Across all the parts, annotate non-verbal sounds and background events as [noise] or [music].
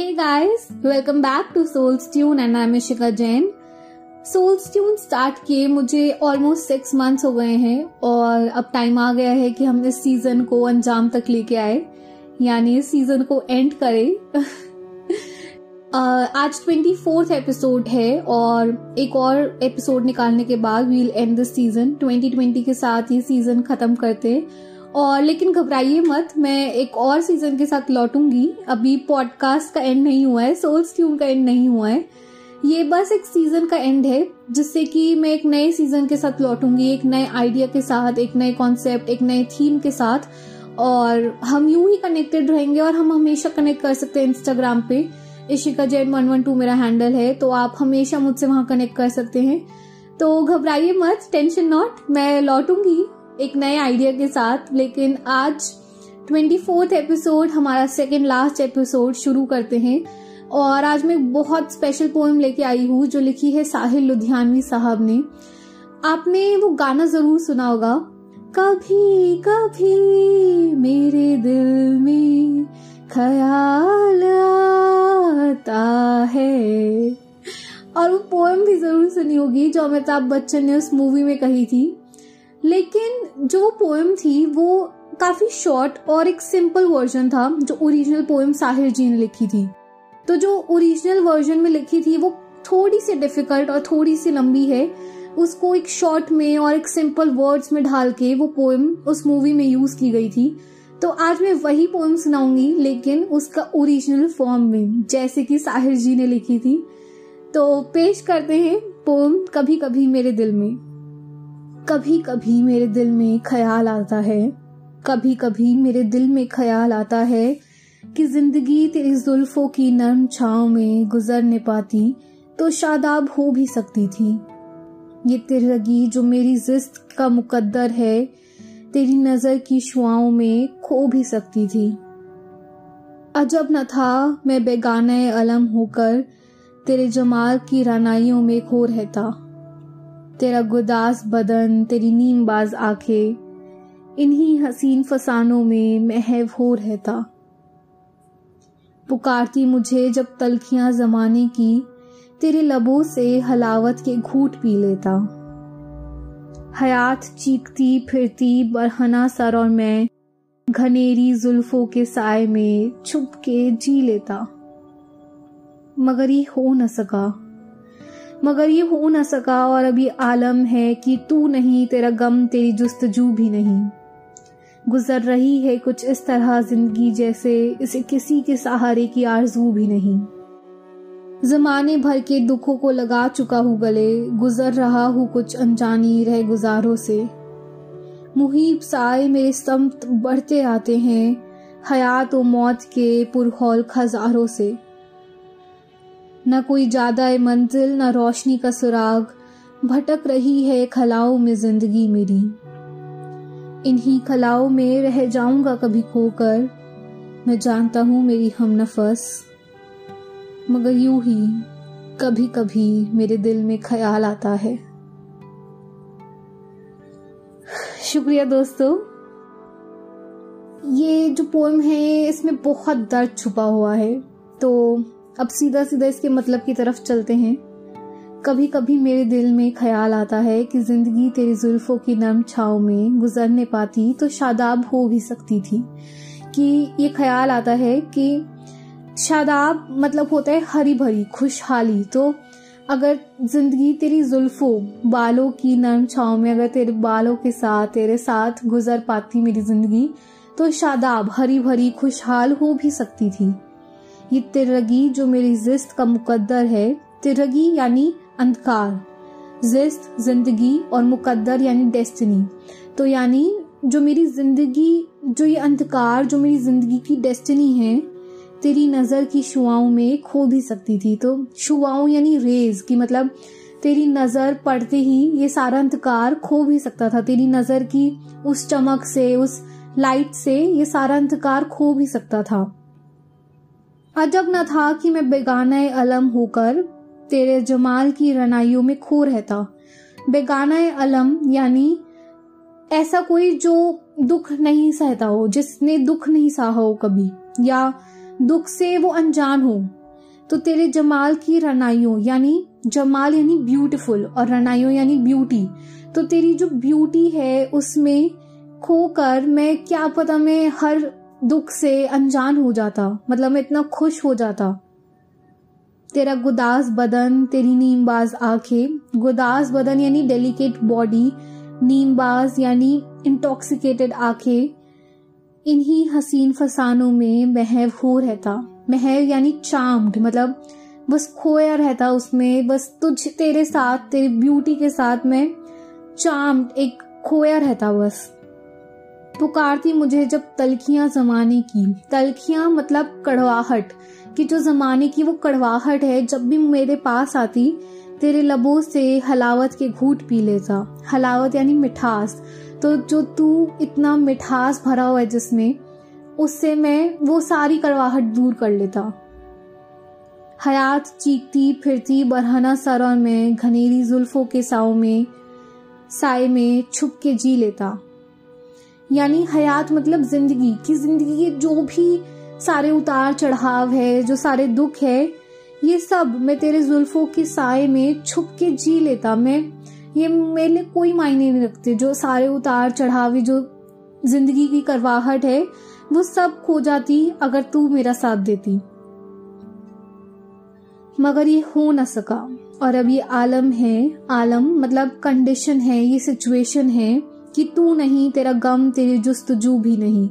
Hey guys, welcome back to Soul's Tune and I'm Ishika Jain. Soul's Tune start किए मुझे almost six months हो गए हैं और अब टाइम आ गया है कि हम इस सीज़न को अंजाम तक लेके आए यानी इस सीज़न को एंड करें। [laughs] uh, आज ट्वेंटी फोर्थ एपिसोड है और एक और एपिसोड निकालने के बाद वील एंड दिस सीज़न 2020 के साथ ये सीज़न खत्म करते। हैं और लेकिन घबराइए मत, मैं एक और सीज़न के साथ लौटूँगी। अभी पॉडकास्ट का एंड नहीं हुआ है सोल्स ट्यून का एंड नहीं हुआ है। ये बस एक सीज़न का एंड है, जिससे कि मैं एक नए सीज़न के साथ लौटूँगी, एक नए आइडिया के साथ, एक नए कॉन्सेप्ट एक नए थीम के साथ। और हम यूँ ही कनेक्टेड रहेंगे और हम हमेशा कनेक्ट कर सकते हैं इंस्टाग्राम पे। Ishika Jain one one two मेरा हैंडल है तो आप हमेशा मुझसे वहाँ कनेक्ट कर सकते हैं। तो घबराइए मत टेंशन नॉट मैं लौटूँगी। एक नए आइडिया के साथ, लेकिन आज ट्वेंटी फोर्थ एपिसोड हमारा सेकेंड लास्ट एपिसोड शुरू करते हैं। और आज मैं बहुत स्पेशल पोएम लेके आई हूँ, जो लिखी है साहिल लुधियानवी साहब ने। आपने वो गाना ज़रूर सुना होगा। कभी कभी मेरे दिल में ख्याल आता है। और वो पोएम भी ज़रूर सुनी होगी, जो अमिताभ बच्चन ने उस मूवी में कही थी। लेकिन जो पोएम थी, वो काफ़ी शॉर्ट और एक सिंपल वर्जन था, जो ओरिजिनल पोएम साहिर जी ने लिखी थी। तो जो ओरिजिनल वर्जन में लिखी थी, वो थोड़ी सी डिफ़िकल्ट और थोड़ी सी लंबी है। उसको एक शॉर्ट में और एक सिंपल वर्ड्स में ढाल के वो पोएम उस मूवी में यूज़ की गई थी। तो आज मैं वही पोएम सुनाऊँगी, लेकिन उसका ओरिजिनल फॉर्म में, जैसे कि साहिर जी ने लिखी थी। तो पेश करते हैं पोएम कभी कभी मेरे दिल में। कभी कभी मेरे दिल में ख्याल आता है। कभी कभी मेरे दिल में ख्याल आता है कि ज़िंदगी तेरी जुल्फों की नर्म छाव में गुजर गुजरने पाती तो शादाब हो भी सकती थी। ये तिरगी जो मेरी जिस्त का मुकद्दर है, तेरी नज़र की शुआओं में खो भी सकती थी। अजब न था मैं बेगाना अलम होकर तेरे जमाल की रानाइयों में खो रहता। तेरा गुदास बदन, तेरी नीमबाज आँखें, इन्हीं हसीन फसानों में महव हो रहता। पुकारती मुझे जब तलखियाँ जमाने की, तेरे लबों से हलावत के घूट पी लेता। हयात चीखती फिरती बरहना सर और मैं, घनेरी जुल्फों के साय में छुप के जी लेता। मगर ये हो न सका। मगर ये हो ना सका और अभी आलम है कि तू नहीं, तेरा गम, तेरी जुस्तजू भी नहीं। गुजर रही है कुछ इस तरह ज़िंदगी जैसे, इसे किसी के सहारे की आरज़ू भी नहीं। जमाने भर के दुखों को लगा चुका हूँ गले, गुजर रहा हूँ कुछ अनजानी रह गुजारों से। मुहीब साए मेरे समत बढ़ते आते हैं, हयात व मौत के पुरहौल खजारों से। न कोई ज़्यादा मंजिल, न रोशनी का सुराग। भटक रही है खलाओं में ज़िंदगी मेरी। इन्हीं खलाओं में रह जाऊँगा कभी खोकर। मैं जानता हूँ मेरी हम नफस। मगर यूँ ही कभी कभी मेरे दिल में ख्याल आता है। शुक्रिया दोस्तों। ये जो पोएम है, इसमें बहुत दर्द छुपा हुआ है। तो अब सीधा सीधा इसके मतलब की तरफ़ चलते हैं। कभी कभी मेरे दिल में ख्याल आता है कि ज़िंदगी तेरी जुल्फों की नर्म छाव में गुजरने पाती तो शादाब हो भी सकती थी। कि ये ख्याल आता है कि शादाब मतलब होता है हरी भरी खुशहाली। तो अगर ज़िंदगी तेरी जुल्फों, बालों की नर्म छाव में अगर तेरे बालों के साथ, तेरे साथ गुजर पाती मेरी ज़िंदगी तो शादाब हरी भरी खुशहाल हो भी सकती थी। ये तिरगी जो मेरी जिस्त का मुकद्दर है, तिरगी यानी अंधकार। जिस्त, ज़िंदगी और मुकद्दर यानी डेस्टिनी। तो यानी जो मेरी ज़िंदगी, जो ये अंधकार, जो मेरी ज़िंदगी की डेस्टिनी है, तेरी नज़र की शुआओं में खो भी सकती थी। तो शुआओं यानी रेज, की मतलब तेरी नज़र पड़ते ही ये सारा अंधकार खो भी सकता था। तेरी नज़र की उस चमक से, उस लाइट से ये सारा अंधकार खो भी सकता था। अजब न था कि मैं बेगाना अलम होकर तेरे जमाल की रनाइयों में खो रहता। बेगाना अलम यानी ऐसा कोई जो दुख नहीं सहता हो, जिसने दुख नहीं सहा हो कभी, या दुख से वो अनजान हो। तो तेरे जमाल की रनाइयों यानी जमाल यानी ब्यूटीफुल और रनाइयों यानी ब्यूटी तो तेरी जो ब्यूटी है उसमें खोकर मैं क्या पता मैं हर दुख से अनजान हो जाता। मतलब मैं इतना खुश हो जाता। तेरा गुदास बदन, तेरी नीमबाज आँखें। गुदास बदन यानी डेलिकेट बॉडी नीमबाज यानी इंटॉक्सिकेटेड आँखें। इन्हीं हसीन फसानों में महव हो रहता। महव यानी चाम्ड मतलब बस खोया रहता उसमें। बस तुझ तेरे साथ, तेरी ब्यूटी के साथ में चाम्ड एक खोया रहता बस। पुकारती मुझे जब तलखियाँ जमाने की। तलखियाँ मतलब कड़वाहट, कि जो जमाने की वो कड़वाहट है, जब भी मेरे पास आती, तेरे लबों से हलावत के घूट पी लेता। हलावत यानी मिठास। तो जो तू इतना मिठास भरा हुआ है जिसमें, उससे मैं वो सारी कड़वाहट दूर कर लेता। हयात चीखती फिरती बरहना सर मैं, घनेरी जुल्फों के साव में साय में छुप के जी लेता। यानी हयात मतलब ज़िंदगी, की ज़िंदगी के जो भी सारे उतार चढ़ाव है, जो सारे दुख है, ये सब मैं तेरे जुल्फों के साय में छुप के जी लेता। मैं, ये मेरे लिए कोई मायने नहीं रखते। जो सारे उतार चढ़ाव, जो ज़िंदगी की करवाहट है, वो सब खो जाती अगर तू मेरा साथ देती। मगर ये हो न सका। और अब ये आलम है, आलम मतलब कंडीशन है, ये सिचुएशन है। कि तू नहीं, तेरा गम, तेरी जुस्तजू भी नहीं।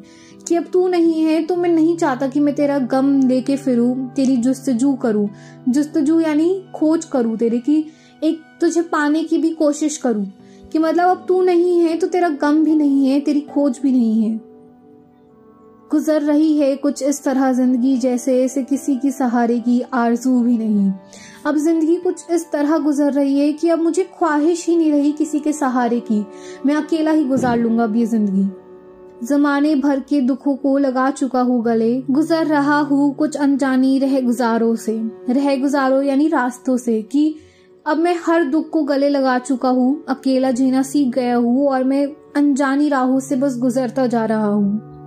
कि अब तू नहीं है तो मैं नहीं चाहता कि मैं तेरा गम लेके फिरूं, तेरी जुस्तजू करूँ। जुस्तजू यानी खोज करूँ तेरे की, एक तुझे पाने की भी कोशिश करूँ। कि मतलब अब तू नहीं है तो तेरा गम भी नहीं है, तेरी खोज भी नहीं है। गुजर रही है कुछ इस तरह ज़िंदगी जैसे ऐसे किसी की सहारे की आरज़ू भी नहीं। अब ज़िंदगी कुछ इस तरह गुजर रही है कि अब मुझे ख्वाहिश ही नहीं रही किसी के सहारे की। मैं अकेला ही गुजार लूँगा अब ये ज़िंदगी। जमाने भर के दुखों को लगा चुका हूँ गले। गुजर रहा हूँ कुछ अनजानी रह गुजारों से। रह गुजारो यानी रास्तों से कि अब मैं हर दुख को गले लगा चुका हूँ। अकेला जीना सीख गया हूँ और मैं अनजानी राहों से बस गुजरता जा रहा हूँ।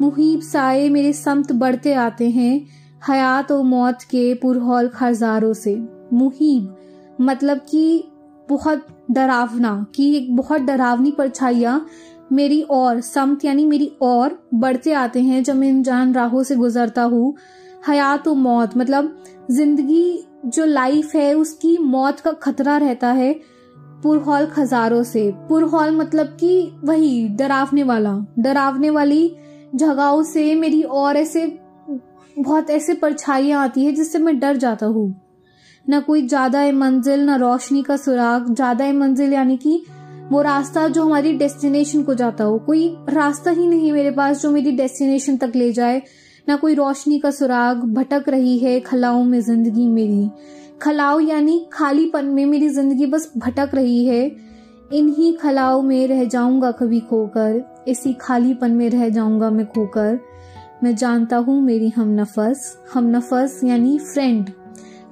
मुहिब साए मेरे समत बढ़ते आते हैं, हयात और मौत के पुरहौल खरजारों से। मुहिब मतलब कि बहुत डरावना, कि एक बहुत डरावनी परछाइया मेरी और समत यानी मेरी और बढ़ते आते हैं जब मैं इन जान राहों से गुजरता हूँ। हयात और मौत मतलब ज़िंदगी जो लाइफ है उसकी मौत का खतरा रहता है पुरहौल खजारों से। पुरहौल मतलब कि वही, डरावने वाला। डरावने वाली जगहों से मेरी और ऐसे, बहुत ऐसे परछाइयाँ आती है जिससे मैं डर जाता हूँ। न कोई ज़्यादा है मंजिल, न रोशनी का सुराग, ज़्यादा है मंजिल यानी कि वो रास्ता जो हमारी डेस्टिनेशन को जाता हो। कोई रास्ता ही नहीं मेरे पास जो मेरी डेस्टिनेशन तक ले जाए। ना कोई रोशनी का सुराग भटक रही है खलाओं में ज़िंदगी मेरी। खलाओ यानी खालीपन में मेरी ज़िंदगी बस भटक रही है। इन्हीं खलाओं में रह जाऊँगा कभी खोकर। इसी खालीपन में रह जाऊँगा मैं खोकर। मैं जानता हूँ मेरी हम नफस हम नफस यानी फ्रेंड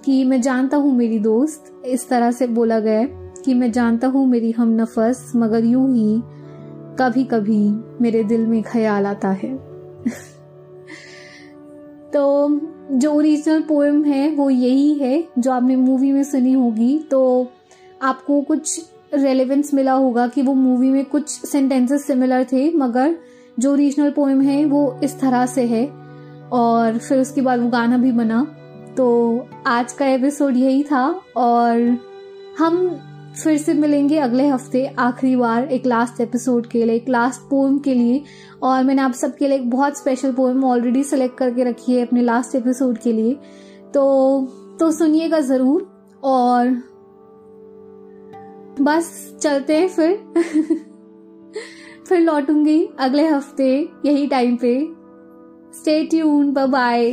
कि मैं जानता हूँ मेरी दोस्त। इस तरह से बोला गया कि मैं जानता हूँ मेरी हम नफस, मगर यूँ ही कभी कभी मेरे दिल में ख्याल आता है। [laughs] तो जो ओरिजिनल पोएम है, वो यही है, जो आपने मूवी में सुनी होगी। तो आपको कुछ रेलेवेंस मिला होगा कि वो मूवी में कुछ सेंटेंसेस सिमिलर थे, मगर जो ओरिजिनल पोएम है वो इस तरह से है। और फिर उसके बाद वो गाना भी बना। तो आज का एपिसोड यही था, और हम फिर से मिलेंगे अगले हफ़्ते, आखिरी बार, एक लास्ट एपिसोड के लिए, एक लास्ट पोएम के लिए। और मैंने आप सबके लिए एक बहुत स्पेशल पोएम ऑलरेडी सेलेक्ट करके रखी है अपने लास्ट एपिसोड के लिए। तो तो सुनिएगा ज़रूर, और बस चलते हैं फिर। फिर लौटूँगी अगले हफ़्ते यही टाइम पे। Stay tune bye